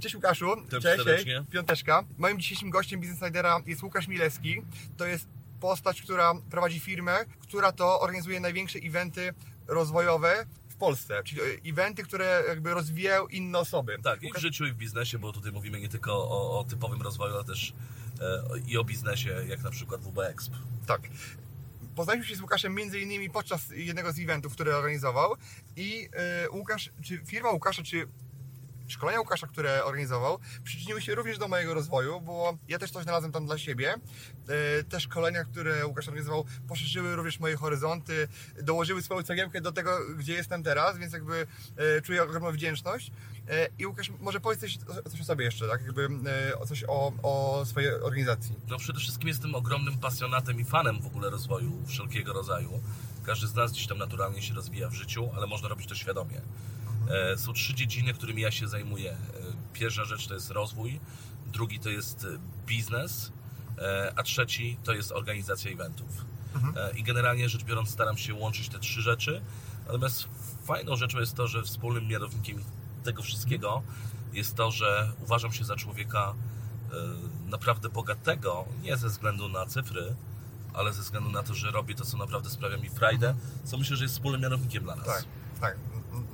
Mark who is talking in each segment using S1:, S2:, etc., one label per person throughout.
S1: Cześć Łukaszu,
S2: Cześć
S1: cześć, piąteczka. Moim dzisiejszym gościem Business Insidera jest Łukasz Milewski. To jest postać, która prowadzi firmę, która to organizuje największe eventy rozwojowe w Polsce, czyli e, eventy, które jakby rozwijają inne osoby.
S2: Tak, i w życiu, i w biznesie, bo tutaj mówimy nie tylko o, o typowym rozwoju, ale też e, i o biznesie, jak na przykład WB Exp.
S1: Tak. Poznaliśmy się z Łukaszem między innymi podczas jednego z eventów, który organizował i e, Łukasz, czy firma Łukasza, czy szkolenia Łukasza, które organizował, przyczyniły się również do mojego rozwoju, bo ja też coś znalazłem tam dla siebie. E, Te szkolenia, które Łukasz organizował, poszerzyły również moje horyzonty, dołożyły swoją cegiełkę do tego, gdzie jestem teraz, więc jakby e, czuję ogromną wdzięczność. E, I Łukasz, może powiedz coś, coś o sobie jeszcze, tak? Jakby coś o, o swojej organizacji.
S2: No przede wszystkim jestem ogromnym pasjonatem i fanem w ogóle rozwoju wszelkiego rodzaju. Każdy z nas gdzieś tam naturalnie się rozwija w życiu, ale można robić to świadomie. E, Są trzy dziedziny, którymi ja się zajmuję. E, Pierwsza rzecz to jest rozwój, drugi to jest e, biznes, a trzeci to jest organizacja eventów. E, I generalnie rzecz biorąc staram się łączyć te trzy rzeczy. Natomiast fajną rzeczą jest to, że wspólnym mianownikiem tego wszystkiego jest to, że uważam się za człowieka naprawdę bogatego, nie ze względu na cyfry, ale ze względu na to, że robię to, co naprawdę sprawia mi frajdę, co myślę, że jest wspólnym mianownikiem dla nas.
S1: Tak, tak.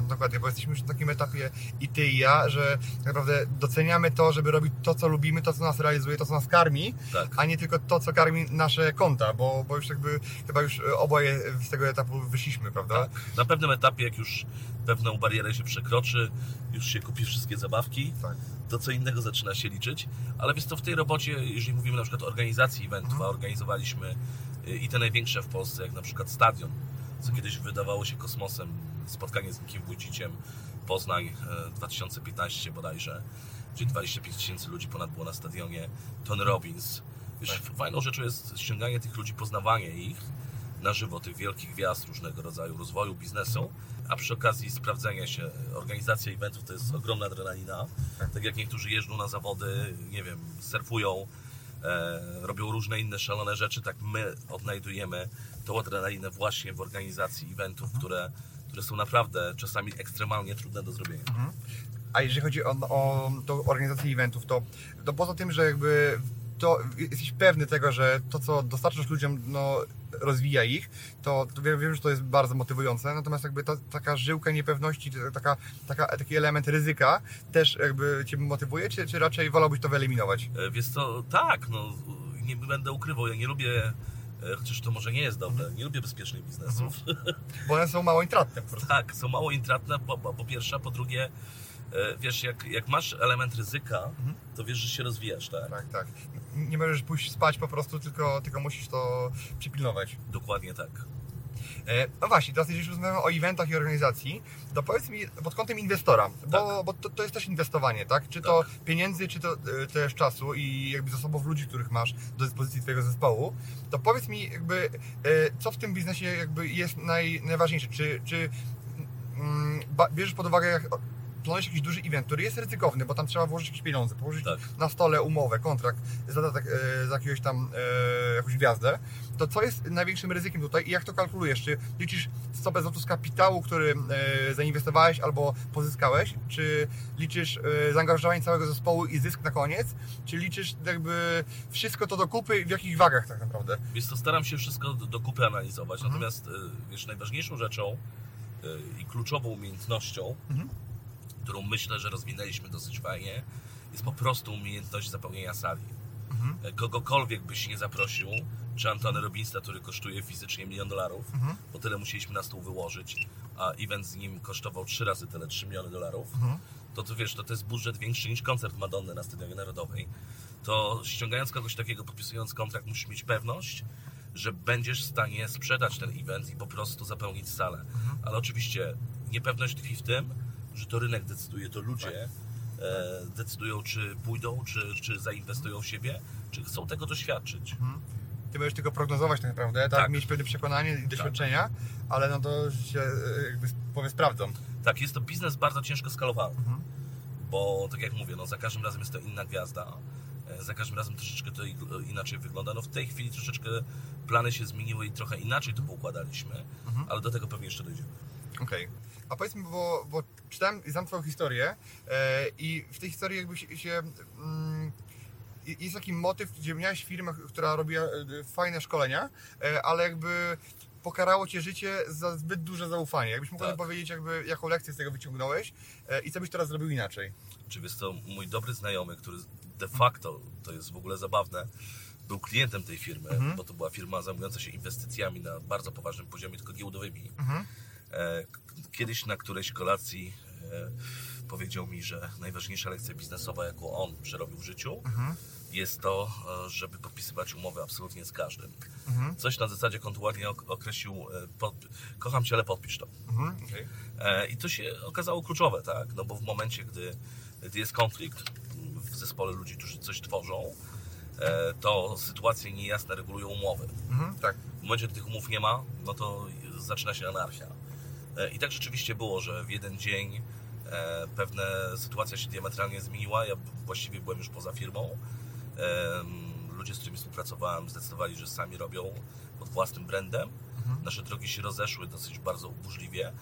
S1: Dokładnie, bo jesteśmy już na takim etapie i ty i ja, że tak naprawdę doceniamy to, żeby robić to, co lubimy, to, co nas realizuje, to, co nas karmi,
S2: Tak.
S1: a nie tylko to, co karmi nasze konta, bo, bo już jakby chyba już oboje z tego etapu wyszliśmy, prawda?
S2: Tak. Na pewnym etapie, jak już pewną barierę się przekroczy, już się kupi wszystkie zabawki,
S1: Tak.
S2: to co innego zaczyna się liczyć. Ale więc to w tej robocie, jeżeli mówimy na przykład o organizacji eventów,
S1: Mhm.
S2: a organizowaliśmy y, i te największe w Polsce, jak na przykład stadion, co kiedyś wydawało się kosmosem, spotkanie z Nikiem Wójciciem, Poznań e, 2015 bodajże, gdzie 25 tysięcy ludzi ponad było na stadionie, Tony Robbins. Wiesz,
S1: Tak.
S2: fajną rzeczą jest ściąganie tych ludzi, poznawanie ich na żywo, tych wielkich gwiazd różnego rodzaju rozwoju biznesu, a przy okazji sprawdzenia się, organizacja eventów to jest ogromna adrenalina.
S1: Tak.
S2: Tak jak niektórzy jeżdżą na zawody, nie wiem, surfują, e, robią różne inne szalone rzeczy, tak my odnajdujemy tą adrenalinę właśnie w organizacji eventów, które, które są naprawdę czasami ekstremalnie trudne do zrobienia.
S1: A jeżeli chodzi o, o tą organizację eventów, to, to poza tym, że jakby to jesteś pewny tego, że to, co dostarczasz ludziom, no, rozwija ich, to, to wiem, wiem, że to jest bardzo motywujące, natomiast jakby ta, taka żyłka niepewności, taka, taka, taki element ryzyka też jakby Cię motywuje, czy, czy raczej wolałbyś to wyeliminować?
S2: E, Wiesz co, tak, no nie będę ukrywał, ja nie lubię, e, chociaż to może nie jest dobre, nie lubię bezpiecznych biznesów.
S1: Bo one są mało intratne po prostu.
S2: Tak, są mało intratne, po, po, po pierwsze, po drugie, wiesz, jak, jak masz element ryzyka, to wiesz, że się rozwijasz, tak?
S1: Tak, tak. Nie możesz pójść spać po prostu, tylko, tylko musisz to przypilnować.
S2: Dokładnie tak.
S1: E, No właśnie, teraz jeżeli rozmawiamy o eventach i organizacji, to powiedz mi pod kątem inwestora, bo,
S2: Tak.
S1: bo to, to jest też inwestowanie, tak? Czy to pieniędzy, czy to e, też czasu i jakby zasobów ludzi, których masz do dyspozycji Twojego zespołu, to powiedz mi jakby, e, co w tym biznesie jakby jest naj, najważniejsze, czy, czy mm, bierzesz pod uwagę, jak planujesz jakiś duży event, który jest ryzykowny, bo tam trzeba włożyć jakieś pieniądze, położyć
S2: Tak.
S1: na stole umowę, kontrakt, zadatek e, za jakiegoś tam, e, jakąś gwiazdę, to co jest największym ryzykiem tutaj i jak to kalkulujesz? Czy liczysz stopę zwrotu z kapitału, który e, zainwestowałeś albo pozyskałeś? Czy liczysz e, zaangażowanie całego zespołu i zysk na koniec? Czy liczysz jakby wszystko to do kupy w jakich wagach tak naprawdę?
S2: Więc to staram się wszystko do, kupy analizować,
S1: Mhm.
S2: natomiast, e, wiesz, najważniejszą rzeczą e, i kluczową umiejętnością,
S1: Mhm.
S2: Którą myślę, że rozwinęliśmy dosyć fajnie, jest po prostu umiejętność zapełnienia sali.
S1: Mhm.
S2: Kogokolwiek byś nie zaprosił, czy Antony Robinsa, który kosztuje fizycznie milion dolarów,
S1: Mhm.
S2: bo tyle musieliśmy na stół wyłożyć, a event z nim kosztował trzy razy tyle, 3 miliony dolarów,
S1: Mhm.
S2: to wiesz, to, to jest budżet większy niż koncert Madonny na Stadionie Narodowej. To ściągając kogoś takiego, podpisując kontrakt, musisz mieć pewność, że będziesz w stanie sprzedać ten event i po prostu zapełnić salę. Ale oczywiście niepewność tkwi w tym, że to rynek decyduje, to ludzie e, decydują, czy pójdą, czy, czy zainwestują w siebie, czy chcą tego doświadczyć.
S1: Ty możesz tylko prognozować tak naprawdę, tak?
S2: Tak.
S1: Mieć pewne przekonanie i doświadczenia, ale no to się e, jakby powie sprawdzą.
S2: Tak, jest to biznes bardzo ciężko skalowalny,
S1: Mhm.
S2: bo tak jak mówię, no, za każdym razem jest to inna gwiazda, e, za każdym razem troszeczkę to i- inaczej wygląda. No, w tej chwili troszeczkę plany się zmieniły i trochę inaczej to poukładaliśmy,
S1: Mhm.
S2: ale do tego pewnie jeszcze dojdziemy.
S1: Okej. A powiedz mi, bo, bo czytałem i znam Twoją historię e, i w tej historii jakby się, się mm, jest taki motyw, gdzie miałeś firmę, która robiła e, fajne szkolenia, e, ale jakby pokarało Cię życie za zbyt duże zaufanie. Jakbyś mógł
S2: Tak.
S1: powiedzieć, jakby, jaką lekcję z tego wyciągnąłeś e, i co byś teraz zrobił inaczej?
S2: Czy jest to mój dobry znajomy, który de facto, to jest w ogóle zabawne, był klientem tej firmy,
S1: Mhm.
S2: bo to była firma zajmująca się inwestycjami na bardzo poważnym poziomie, tylko giełdowymi.
S1: Mhm.
S2: E, Kiedyś na którejś kolacji e, powiedział mi, że najważniejsza lekcja biznesowa, jaką on przerobił w życiu,
S1: Mhm.
S2: jest to, e, żeby podpisywać umowy absolutnie z każdym.
S1: Mhm.
S2: Coś na zasadzie, to ładnie ok- określił, pod, kocham cię, ale podpisz to.
S1: Mhm.
S2: E, I to się okazało kluczowe, tak? No bo w momencie, gdy, gdy jest konflikt w zespole ludzi, którzy coś tworzą, to sytuacje niejasne regulują umowy.
S1: Mhm. Tak.
S2: W momencie, gdy tych umów nie ma, no to zaczyna się anarchia. E, I tak rzeczywiście było, że w jeden dzień e, pewna sytuacja się diametralnie zmieniła. Ja właściwie byłem już poza firmą. Em, Ludzie, z którymi współpracowałem, zdecydowali, że sami robią pod własnym brandem.
S1: Mhm.
S2: Nasze drogi się rozeszły dosyć bardzo burzliwie,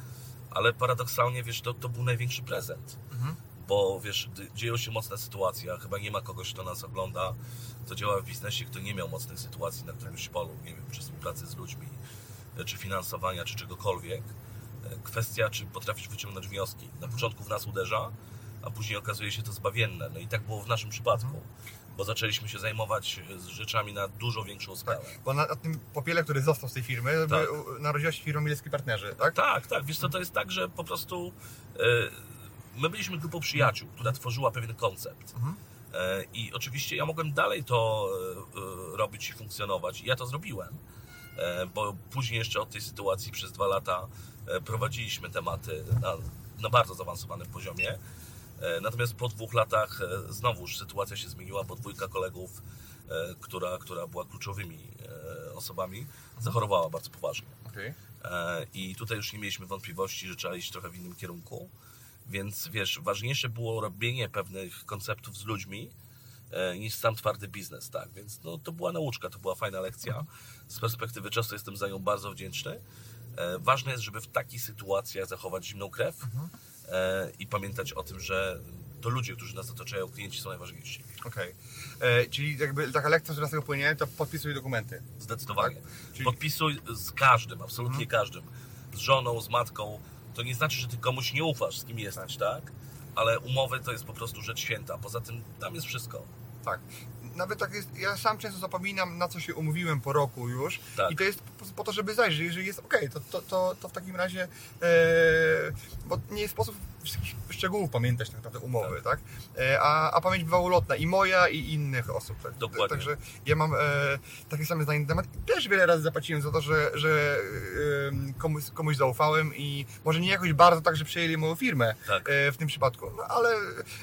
S2: ale paradoksalnie, wiesz, to, to był największy prezent.
S1: Mhm.
S2: Bo wiesz, dzieją się mocne sytuacje, chyba nie ma kogoś, kto nas ogląda, kto działa w biznesie, kto nie miał mocnych sytuacji na którymś polu, nie wiem, czy współpracy z ludźmi, e, czy finansowania, czy czegokolwiek. Kwestia, czy potrafisz wyciągnąć wnioski. Na początku w nas uderza, a później okazuje się to zbawienne. No i tak było w naszym przypadku, bo zaczęliśmy się zajmować e, z rzeczami na dużo większą skalę.
S1: Bo na, na tym popiele, który został z tej firmy,
S2: Tak.
S1: tak. narodziła się firma Mielecki Partnerzy, tak?
S2: Tak, tak. Wiesz co, to jest tak, że po prostu e, my byliśmy grupą przyjaciół, która tworzyła pewien koncept.
S1: Mhm.
S2: E, I oczywiście ja mogłem dalej to e, robić i funkcjonować. I ja to zrobiłem. E, Bo później jeszcze od tej sytuacji przez dwa lata e, prowadziliśmy tematy na, na bardzo zaawansowanym poziomie. E, Natomiast po dwóch latach znowuż sytuacja się zmieniła, bo dwójka kolegów, która, która była kluczowymi osobami, zachorowała bardzo poważnie. E, I tutaj już nie mieliśmy wątpliwości, że trzeba iść trochę w innym kierunku. Więc wiesz, ważniejsze było robienie pewnych konceptów z ludźmi niż sam twardy biznes, tak? Więc no, to była nauczka, to była fajna lekcja. Z perspektywy czasu jestem za nią bardzo wdzięczny. E, Ważne jest, żeby w takich sytuacjach zachować zimną krew e, i pamiętać o tym, że to ludzie, którzy nas otaczają, klienci są najważniejsi.
S1: Okej. E, Czyli jakby taka lekcja, która z tego płynie, to podpisuj dokumenty.
S2: Zdecydowanie.
S1: Tak? Czyli-
S2: Podpisuj z każdym, absolutnie każdym. Z żoną, z matką. To nie znaczy, że ty komuś nie ufasz, z kim jesteś, tak? Ale umowy to jest po prostu rzecz święta. Poza tym tam jest wszystko.
S1: Tak. Nawet tak jest, ja sam często zapominam, na co się umówiłem po roku już.
S2: Tak.
S1: I to jest po, po to, żeby zajrzeć, jeżeli jest ok, to, to, to, to w takim razie, e, bo nie jest sposób szczegółów pamiętać tak naprawdę umowy, tak? E, a, a pamięć bywa ulotna i moja, i innych osób. Tak?
S2: Dokładnie.
S1: Także ja mam e, takie same zdanie na temat. Też wiele razy zapłaciłem za to, że, że e, komuś, komuś zaufałem i może nie jakoś bardzo tak, że przejęli moją firmę
S2: Tak.
S1: e, w tym przypadku, no, ale,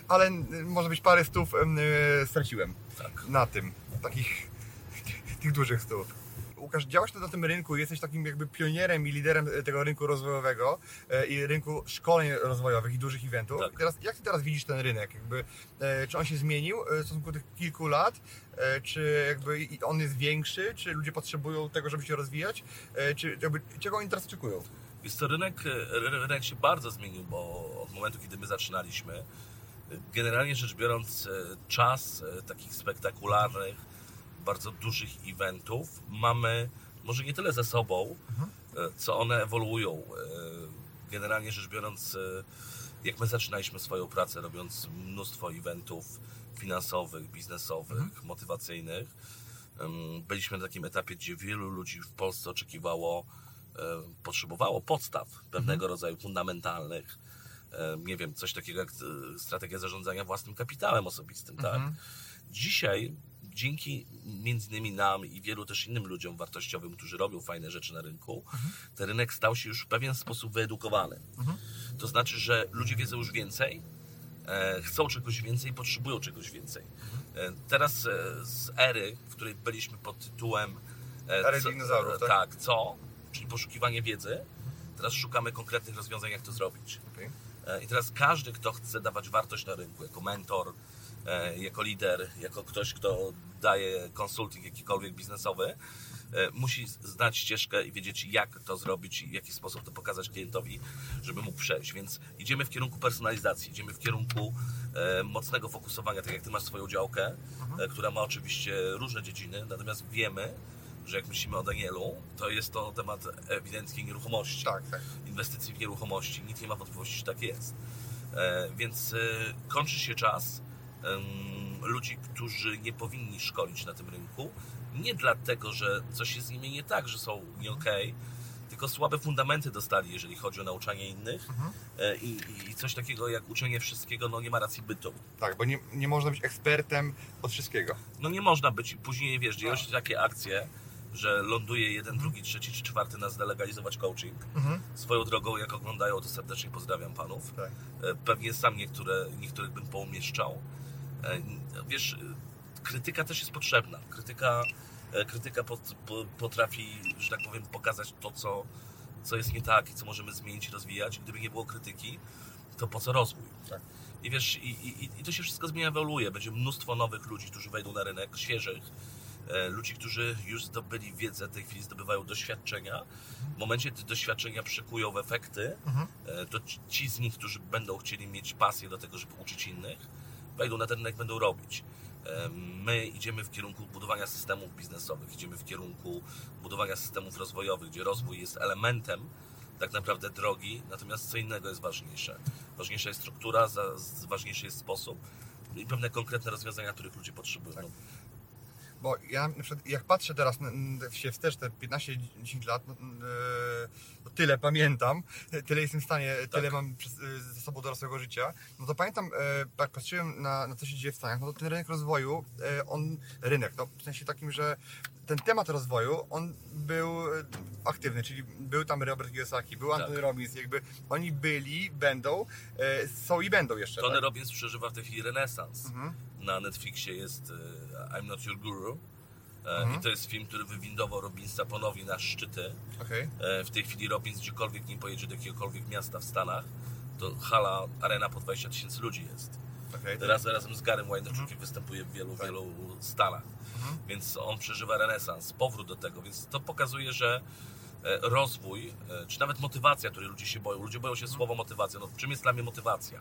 S1: ale może być parę stów e, straciłem
S2: Tak.
S1: na tym, takich tych dużych stów. Łukasz, działasz na tym rynku, jesteś takim jakby pionierem i liderem tego rynku rozwojowego e, i rynku szkoleń rozwojowych i dużych eventów.
S2: Tak.
S1: I Teraz, jak ty teraz widzisz ten rynek? Jakby, e, czy on się zmienił e, w stosunku do tych kilku lat? E, czy jakby on jest większy? Czy ludzie potrzebują tego, żeby się rozwijać? E, czy jakby, czego oni teraz oczekują?
S2: Jest to rynek, ry- rynek się bardzo zmienił, bo od momentu, kiedy my zaczynaliśmy, generalnie rzecz biorąc, e, czas e, takich spektakularnych, bardzo dużych eventów mamy może nie tyle ze sobą, e, co one ewoluują. E, Generalnie rzecz biorąc, e, jak my zaczynaliśmy swoją pracę, robiąc mnóstwo eventów finansowych, biznesowych, motywacyjnych, em, byliśmy na takim etapie, gdzie wielu ludzi w Polsce oczekiwało, e, potrzebowało podstaw pewnego rodzaju fundamentalnych. Nie wiem, coś takiego jak strategia zarządzania własnym kapitałem osobistym, tak?
S1: Mhm.
S2: Dzisiaj, dzięki między innymi nam i wielu też innym ludziom wartościowym, którzy robią fajne rzeczy na rynku, ten rynek stał się już w pewien sposób wyedukowany.
S1: Mhm.
S2: To znaczy, że ludzie wiedzą już więcej e, chcą czegoś więcej, potrzebują czegoś więcej. E, teraz e, z ery, w której byliśmy pod tytułem e,
S1: Ery dinozaurów, tak?
S2: tak, co? Czyli poszukiwanie wiedzy. Teraz szukamy konkretnych rozwiązań, jak to zrobić.
S1: Okej.
S2: E, I teraz każdy, kto chce dawać wartość na rynku, jako mentor, e, jako lider, jako ktoś, kto daje konsulting jakikolwiek biznesowy, e, musi znać ścieżkę i wiedzieć, jak to zrobić i w jaki sposób to pokazać klientowi, żeby mógł przejść. Więc idziemy w kierunku personalizacji, idziemy w kierunku e, mocnego fokusowania, tak jak ty masz swoją działkę, e, która ma oczywiście różne dziedziny, natomiast wiemy, że jak myślimy o Danielu, to jest to temat ewidentnie nieruchomości
S1: Tak, tak.
S2: inwestycji w nieruchomości. Nikt nie ma wątpliwości, że tak jest. E, więc e, kończy się czas ludzi, którzy nie powinni szkolić na tym rynku. Nie dlatego, że coś jest z nimi nie tak, że są nie okej, tylko słabe fundamenty dostali, jeżeli chodzi o nauczanie innych.
S1: Mhm.
S2: E, i, I coś takiego jak uczenie wszystkiego, no nie ma racji bytu.
S1: Tak, bo nie, nie można być ekspertem od wszystkiego.
S2: No nie można być, później wiesz, dzieją się takie akcje, że ląduje jeden, drugi, trzeci czy czwarty nas zdelegalizować coaching.
S1: Mhm.
S2: Swoją drogą, jak oglądają, to serdecznie pozdrawiam panów.
S1: Tak.
S2: E, Pewnie sam niektóre, niektórych bym poumieszczał. E, Wiesz, krytyka też jest potrzebna. Krytyka, e, krytyka pot, po, potrafi, że tak powiem, pokazać to, co, co jest nie tak i co możemy zmienić rozwijać. Gdyby nie było krytyki, to po co rozwój?
S1: Tak.
S2: I wiesz, i, i, i to się wszystko zmienia, ewoluuje. Będzie mnóstwo nowych ludzi, którzy wejdą na rynek, świeżych, e, ludzi, którzy już zdobyli wiedzę, w tej chwili zdobywają doświadczenia. W momencie, gdy doświadczenia przekują w efekty,
S1: Mhm.
S2: to ci z nich, którzy będą chcieli mieć pasję do tego, żeby uczyć innych, wejdą na ten rynek, będą robić. My idziemy w kierunku budowania systemów biznesowych, idziemy w kierunku budowania systemów rozwojowych, gdzie rozwój jest elementem tak naprawdę drogi, natomiast co innego jest ważniejsze. Ważniejsza jest struktura, ważniejszy jest sposób i pewne konkretne rozwiązania, których ludzie potrzebują. No,
S1: Bo ja na przykład, jak patrzę teraz się wstecz te 15-10 lat, no, e, to tyle pamiętam, tyle jestem w stanie, tyle mam e, ze sobą dorosłego życia, no to pamiętam, e, jak patrzyłem na, na co się dzieje w Stanach, no to ten rynek rozwoju, e, on, rynek, no w sensie takim, że ten temat rozwoju, on był e, aktywny, czyli był tam Robert Kiyosaki, był
S2: Tak.
S1: Anthony Robbins, jakby oni byli, będą, e, są i będą jeszcze.
S2: Tony
S1: tak?
S2: Robbins przeżywa w tej chwili renesans.
S1: Mhm.
S2: Na Netflixie jest e, I'm Not Your Guru e,
S1: Mhm.
S2: i to jest film, który wywindował Robinsa ponownie na szczyty.
S1: Okej.
S2: E, W tej chwili Robbins gdziekolwiek nie pojedzie do jakiegokolwiek miasta w Stanach, to hala, arena po 20 tysięcy ludzi jest.
S1: okej.
S2: Teraz razem z Garym Weinbergiem występuje w wielu,
S1: Tak.
S2: wielu stanach.
S1: Mhm.
S2: Więc on przeżywa renesans, powrót do tego. Więc to pokazuje, że rozwój, czy nawet motywacja, której ludzie się boją. Ludzie boją się słowa motywacja. No, czym jest dla mnie motywacja?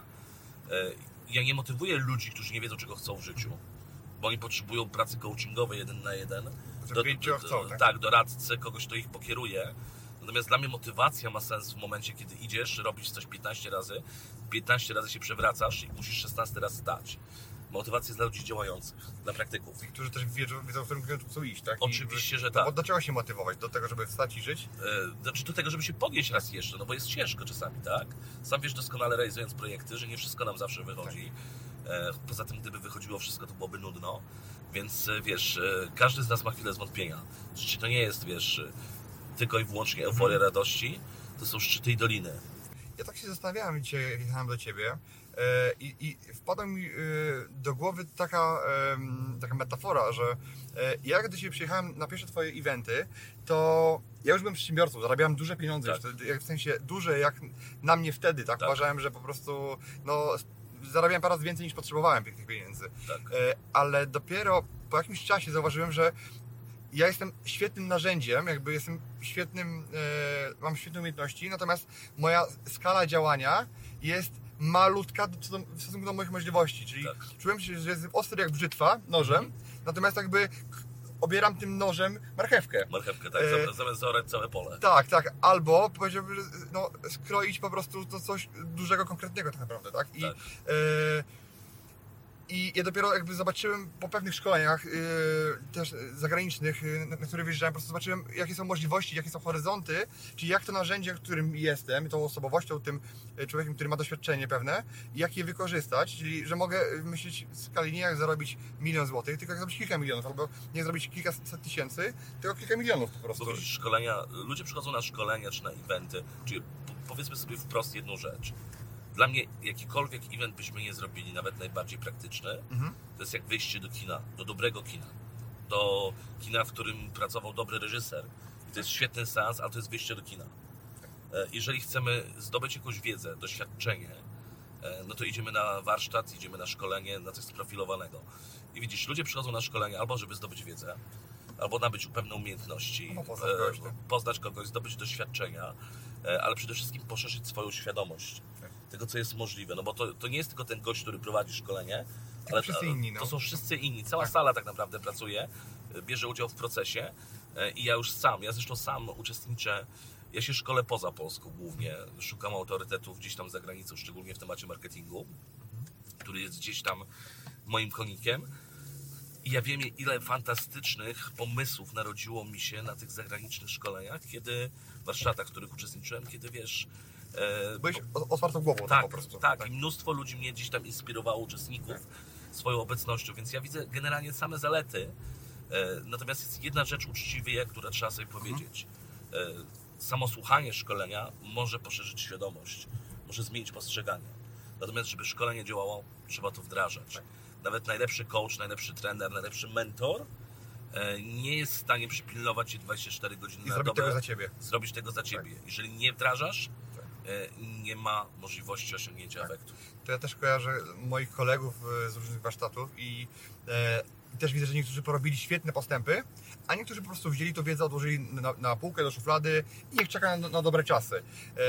S2: E, Ja nie motywuję ludzi, którzy nie wiedzą, czego chcą w życiu, bo oni potrzebują pracy coachingowej jeden na jeden.
S1: Wiedzieć, czego chcą, tak?
S2: tak, doradcy, kogoś, kto ich pokieruje. Natomiast dla mnie motywacja ma sens w momencie, kiedy idziesz, robisz coś 15 razy, 15 razy się przewracasz i musisz 16 raz stać. Motywacja jest dla ludzi działających, dla praktyków.
S1: którzy też wiedzą, wiedzą w którym kierunku chcą iść, tak? I
S2: Oczywiście, że
S1: no,
S2: tak.
S1: Bo do czego się motywować? Do tego, żeby wstać i żyć?
S2: E, Znaczy do tego, żeby się podnieść raz jeszcze, no bo jest ciężko czasami, tak? Sam wiesz doskonale realizując projekty, że nie wszystko nam zawsze wychodzi. E, Poza tym, gdyby wychodziło wszystko, to byłoby nudno. Więc e, wiesz, każdy z nas ma chwilę zwątpienia. Życie to nie jest, wiesz, tylko i wyłącznie euforia radości. To są szczyty i doliny.
S1: Ja tak się zastanawiałem dzisiaj, jak jechałem do Ciebie i, i wpadła mi e, do głowy taka, taka metafora, że e, ja gdy się przyjechałem na pierwsze Twoje eventy, to ja już byłem przedsiębiorcą, zarabiałem duże pieniądze,
S2: Tak.
S1: w sensie duże jak na mnie wtedy, tak?
S2: Tak.
S1: Uważałem, że po prostu no, zarabiałem parę razy więcej niż potrzebowałem tych pieniędzy.
S2: Tak.
S1: E, ale dopiero po jakimś czasie zauważyłem, że ja jestem świetnym narzędziem, jakby jestem świetnym, e, mam świetne umiejętności, natomiast moja skala działania jest malutka w stosunku do moich możliwości, czyli
S2: Tak.
S1: czułem się, że jestem ostry jak brzytwa nożem, natomiast jakby obieram tym nożem marchewkę.
S2: Marchewkę, tak?
S1: E,
S2: Zamiast- Zamiast zaorać całe pole.
S1: Tak, tak, albo powiedziałbym, że no, skroić po prostu to coś dużego, konkretnego tak naprawdę, tak? I,
S2: Tak.
S1: e, I ja dopiero jakby zobaczyłem po pewnych szkoleniach e, też zagranicznych, e, na, na które wyjeżdżałem, po prostu zobaczyłem jakie są możliwości, jakie są horyzonty, czyli jak to narzędzie, którym jestem, tą osobowością, tym e, człowiekiem, który ma doświadczenie pewne, jak je wykorzystać, czyli że mogę myśleć w skali nie jak zarobić milion złotych, tylko jak zrobić kilka milionów, albo nie zrobić kilkaset tysięcy, tylko kilka milionów po prostu.
S2: Bo szkolenia, ludzie przychodzą na szkolenia czy na eventy, czyli po- powiedzmy sobie wprost jedną rzecz. Dla mnie jakikolwiek event byśmy nie zrobili, nawet najbardziej praktyczny,
S1: Mhm.
S2: to jest jak wyjście do kina, do dobrego kina. Do kina, w którym pracował dobry reżyser. I to jest świetny seans, ale to jest wyjście do kina. E, Jeżeli chcemy zdobyć jakąś wiedzę, doświadczenie, e, no to idziemy na warsztat, idziemy na szkolenie, na coś sprofilowanego. I widzisz, ludzie przychodzą na szkolenie albo żeby zdobyć wiedzę, albo nabyć pewne umiejętności,
S1: Albo poznać kogoś, tak.
S2: poznać kogoś, zdobyć doświadczenia, e, ale przede wszystkim poszerzyć swoją świadomość
S1: Tak.
S2: Tego, co jest możliwe. No bo to, to nie jest tylko ten gość, który prowadzi szkolenie, ale
S1: wszyscy inni, no.
S2: to są wszyscy inni. Cała
S1: Tak.
S2: sala tak naprawdę pracuje, e, bierze udział w procesie e, i ja już sam, ja zresztą sam uczestniczę, ja się szkolę poza Polską głównie, szukam autorytetów gdzieś tam za granicą, szczególnie w temacie marketingu, który jest gdzieś tam moim konikiem. I ja wiem, ile fantastycznych pomysłów narodziło mi się na tych zagranicznych szkoleniach, kiedy w warsztatach, w których uczestniczyłem, kiedy wiesz. E,
S1: Byłeś o- otwartą głową tam
S2: tak,
S1: po prostu.
S2: tak, i mnóstwo ludzi mnie gdzieś tam inspirowało, uczestników, swoją obecnością, więc ja widzę generalnie same zalety. E, natomiast jest jedna rzecz uczciwie, która trzeba sobie powiedzieć. E, samo słuchanie szkolenia może poszerzyć świadomość, może zmienić postrzeganie. Natomiast, żeby szkolenie działało, trzeba to wdrażać.
S1: Tak.
S2: Nawet najlepszy coach, najlepszy trener, najlepszy mentor nie jest w stanie przypilnować się 24 godziny
S1: I
S2: na
S1: zrobić
S2: dobę
S1: tego za ciebie.
S2: zrobić tego za ciebie. Jeżeli nie wdrażasz,
S1: Tak.
S2: Nie ma możliwości osiągnięcia
S1: Tak.
S2: efektu.
S1: To ja też kojarzę moich kolegów e, z różnych warsztatów i e, i też widzę, że niektórzy porobili świetne postępy, a niektórzy po prostu wzięli tą wiedzę, odłożyli na, na półkę do szuflady i niech czeka na, na dobre czasy. E,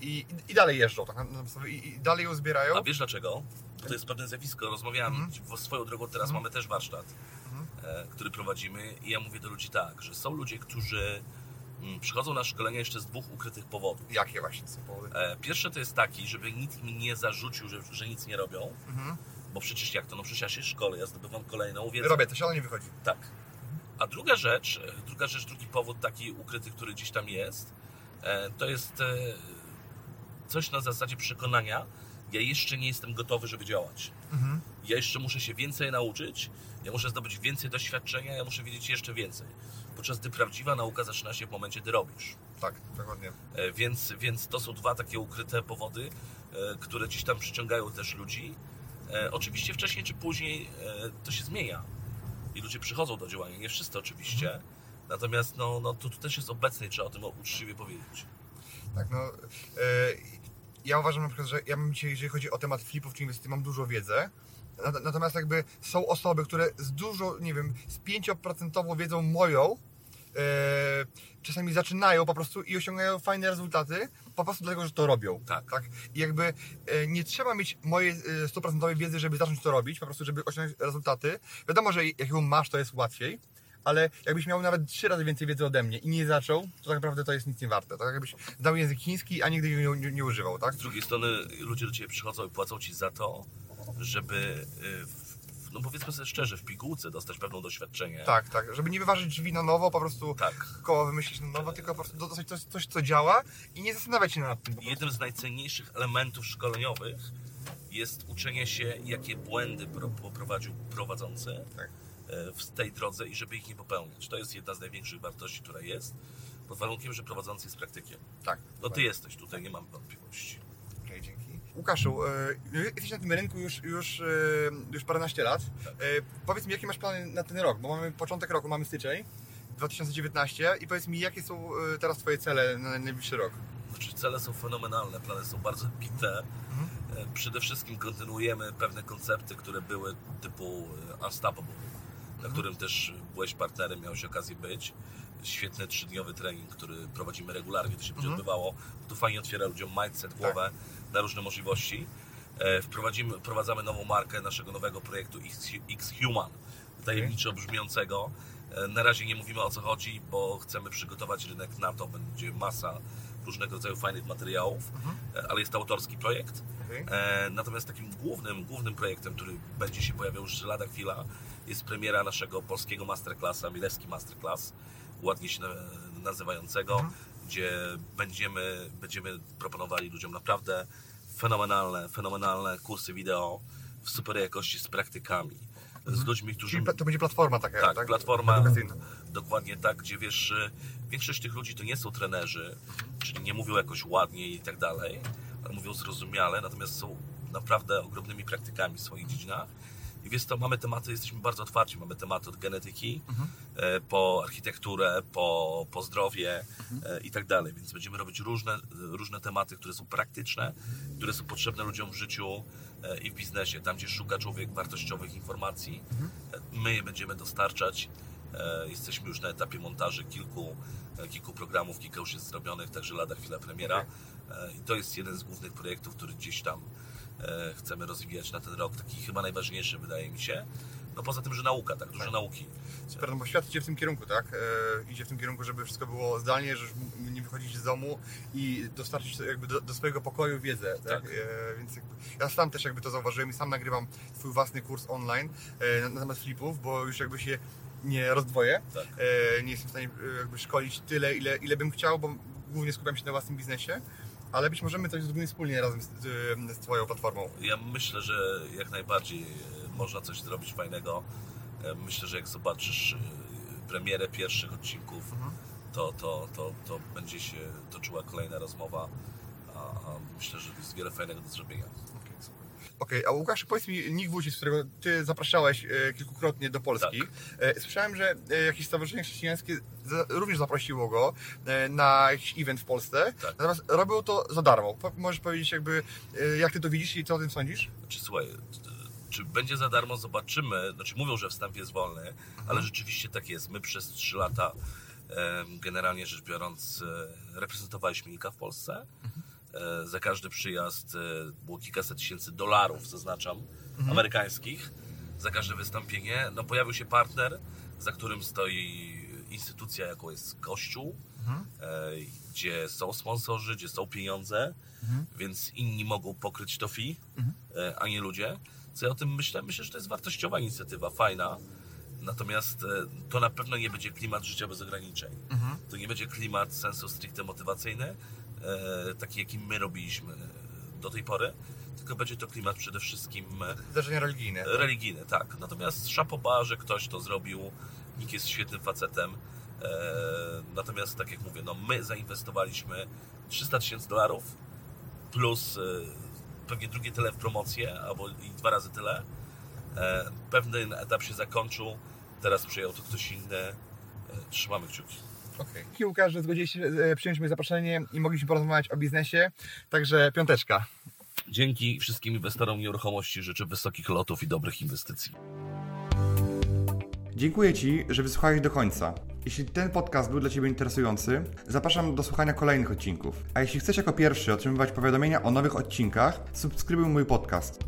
S1: i, I dalej jeżdżą, tak, i, i dalej ją zbierają.
S2: A wiesz dlaczego? To jest pewne zjawisko. Rozmawiałem w- swoją drogą, teraz
S1: Mhm.
S2: mamy też warsztat,
S1: Mhm.
S2: e, który prowadzimy i ja mówię do ludzi tak, że są ludzie, którzy mm, przychodzą na szkolenie jeszcze z dwóch ukrytych powodów.
S1: Jakie właśnie są powody?
S2: E, Pierwszy to jest taki, żeby nikt mi nie zarzucił, że, że nic nie robią,
S1: Mhm.
S2: bo przecież jak to? No przecież ja się szkolę, ja zdobywam kolejną wiedzę.
S1: Robię coś, ale nie wychodzi.
S2: Tak. A druga rzecz, e, druga rzecz, drugi powód taki ukryty, który gdzieś tam jest, e, to jest coś na zasadzie przekonania, ja jeszcze nie jestem gotowy, żeby działać.
S1: Mhm.
S2: Ja jeszcze muszę się więcej nauczyć, ja muszę zdobyć więcej doświadczenia, ja muszę wiedzieć jeszcze więcej. Podczas gdy prawdziwa nauka zaczyna się w momencie, gdy robisz.
S1: Tak, dokładnie.
S2: E, Więc, więc to są dwa takie ukryte powody, e, które gdzieś tam przyciągają też ludzi. E, Oczywiście wcześniej czy później to się zmienia i ludzie przychodzą do działania, nie wszyscy oczywiście. Natomiast no, no, to, to też jest obecne i trzeba o tym uczciwie powiedzieć.
S1: Tak, no. Ja uważam na przykład, że ja mam dzisiaj, jeżeli chodzi o temat flipów czy inwestycji, mam dużo wiedzę. Nat- Natomiast jakby są osoby, które z dużo, nie wiem, z 5% wiedzą moją, e, czasami zaczynają po prostu i osiągają fajne rezultaty, po prostu dlatego, że to robią.
S2: Tak.
S1: tak? I jakby e, nie trzeba mieć mojej e, stuprocentowej wiedzy, żeby zacząć to robić, po prostu, żeby osiągnąć rezultaty. Wiadomo, że jak ją masz, to jest łatwiej, ale jakbyś miał nawet trzy razy więcej wiedzy ode mnie i nie zaczął, to tak naprawdę to jest nic nie warte. Tak jakbyś znał język chiński, a nigdy go nie, nie, nie używał, tak?
S2: Z drugiej strony ludzie do Ciebie przychodzą i płacą Ci za to, żeby, y, w, no powiedzmy sobie szczerze, w pigułce dostać pewne doświadczenie.
S1: Tak, tak. Żeby nie wyważyć drzwi na nowo, po prostu
S2: Tak.
S1: koło wymyślić na nowo, tylko po prostu dostać coś, coś co działa i nie zastanawiać się nad tym.
S2: jednym z najcenniejszych elementów szkoleniowych jest uczenie się, jakie błędy pro- poprowadził prowadzący
S1: Tak.
S2: W tej drodze i żeby ich nie popełniać. To jest jedna z największych wartości, która jest, pod warunkiem, że prowadzący jest praktykiem.
S1: Tak.
S2: No ty jesteś tutaj, nie mam wątpliwości.
S1: Okej, dzięki. Łukaszu, e, jesteś na tym rynku już, już, e, już paręnaście lat.
S2: Tak.
S1: E, powiedz mi, jakie masz plany na ten rok? Bo mamy początek roku, mamy styczeń 2019 i powiedz mi, jakie są teraz Twoje cele na najbliższy rok?
S2: Znaczy cele są fenomenalne, plany są bardzo bite.
S1: Mhm.
S2: Przede wszystkim kontynuujemy pewne koncepty, które były typu Unstoppable, na
S1: Mhm.
S2: którym też byłeś partnerem, miałeś okazję być. Świetny trzydniowy trening, który prowadzimy regularnie, to się będzie
S1: Mhm.
S2: odbywało. To fajnie otwiera ludziom mindset, głowę na różne możliwości. E, Wprowadzimy, wprowadzamy nową markę naszego nowego projektu X- X-Human, tajemniczo brzmiącego. E, Na razie nie mówimy o co chodzi, bo chcemy przygotować rynek na to. Będzie masa różnego rodzaju fajnych materiałów,
S1: Mhm.
S2: ale jest to autorski projekt.
S1: Okej.
S2: E, Natomiast takim głównym, głównym projektem, który będzie się pojawiał już lada chwila, jest premiera naszego polskiego masterclassa, Milewski Masterclass, ładnie się na- nazywającego,
S1: Mhm.
S2: gdzie będziemy, będziemy proponowali ludziom naprawdę fenomenalne, fenomenalne kursy wideo w super jakości z praktykami, z ludźmi, którzy...
S1: Czyli to będzie platforma taka,
S2: Tak,
S1: tak?
S2: platforma
S1: Edukacyjna.
S2: dokładnie tak, gdzie wiesz, większość tych ludzi to nie są trenerzy, czyli nie mówią jakoś ładnie i tak dalej, mówią zrozumiale, natomiast są naprawdę ogromnymi praktykami w swoich dziedzinach. I więc to mamy tematy, jesteśmy bardzo otwarci. Mamy tematy od genetyki, e, po architekturę, po, po zdrowie e, i tak dalej. Więc będziemy robić różne, różne tematy, które są praktyczne, które są potrzebne ludziom w życiu e, i w biznesie. Tam, gdzie szuka człowiek wartościowych informacji, e, my je będziemy dostarczać. Jesteśmy już na etapie montaży kilku, kilku programów, kilka już jest zrobionych, także lada chwila premiera. I to jest jeden z głównych projektów, który gdzieś tam chcemy rozwijać na ten rok. Taki chyba najważniejszy wydaje mi się. No poza tym, że nauka, tak, dużo nauki.
S1: Super, no bo świat idzie w tym kierunku, tak? E, idzie w tym kierunku, żeby wszystko było zdalnie, że już m- nie wychodzić z domu i dostarczyć jakby do, do swojego pokoju wiedzę, tak?
S2: Tak.
S1: E, więc jakby, ja sam też jakby to zauważyłem i sam nagrywam swój własny kurs online e, na, na temat flipów, bo już jakby się nie rozdwoję.
S2: Tak.
S1: E, nie jestem w stanie e, jakby szkolić tyle, ile, ile bym chciał, bo głównie skupiam się na własnym biznesie. Ale być może my coś zrobimy wspólnie razem z, z, Twoją platformą.
S2: Ja myślę, że jak najbardziej e, można coś zrobić fajnego. E, Myślę, że jak zobaczysz e, premierę pierwszych odcinków, to, to, to, to będzie się toczyła kolejna rozmowa. A, a myślę, że jest wiele fajnego do zrobienia.
S1: Okej. Okej, a Łukasz, powiedz mi, Nick Wójcik, z którego Ty zapraszałeś e, kilkukrotnie do Polski. E, słyszałem, że e, jakieś stowarzyszenie chrześcijańskie również zaprosiło go na jakiś event w Polsce.
S2: Tak.
S1: Natomiast robił to za darmo. Możesz powiedzieć jakby, jak Ty to widzisz i co o tym sądzisz?
S2: Znaczy, słuchaj, czy będzie za darmo, zobaczymy. Znaczy, mówią, że wstęp jest wolny, ale rzeczywiście tak jest. My przez 3 lata, generalnie rzecz biorąc, reprezentowaliśmy IKA w Polsce. E, Za każdy przyjazd e, było kilkaset tysięcy dolarów, zaznaczam, amerykańskich. Za każde wystąpienie. No, pojawił się partner, za którym stoi instytucja, jaką jest Kościół, e, gdzie są sponsorzy, gdzie są pieniądze, więc inni mogą pokryć to fee, e, a nie ludzie. Co ja o tym myślę? Myślę, że to jest wartościowa inicjatywa, fajna. Natomiast e, to na pewno nie będzie klimat życia bez ograniczeń. To nie będzie klimat sensu stricte motywacyjny, e, taki jaki my robiliśmy e, do tej pory, tylko będzie to klimat przede wszystkim e,
S1: Zdarzenia religijne.
S2: religijny, tak. Natomiast szapoba, że ktoś to zrobił, Nick jest świetnym facetem. E, natomiast tak jak mówię, no my zainwestowaliśmy 300 tysięcy dolarów plus e, pewnie drugie tyle w promocję, albo i dwa razy tyle. E, pewien etap się zakończył, teraz przyjął to ktoś inny. E, trzymamy kciuki.
S1: Dzięki Łukasz, że zgodziłeś się e, przyjąć moje zaproszenie i mogliśmy porozmawiać o biznesie. Także piąteczka.
S2: Dzięki wszystkim inwestorom nieruchomości życzę wysokich lotów i dobrych inwestycji.
S1: Dziękuję Ci, że wysłuchałeś do końca. Jeśli ten podcast był dla Ciebie interesujący, zapraszam do słuchania kolejnych odcinków. A jeśli chcesz jako pierwszy otrzymywać powiadomienia o nowych odcinkach, subskrybuj mój podcast.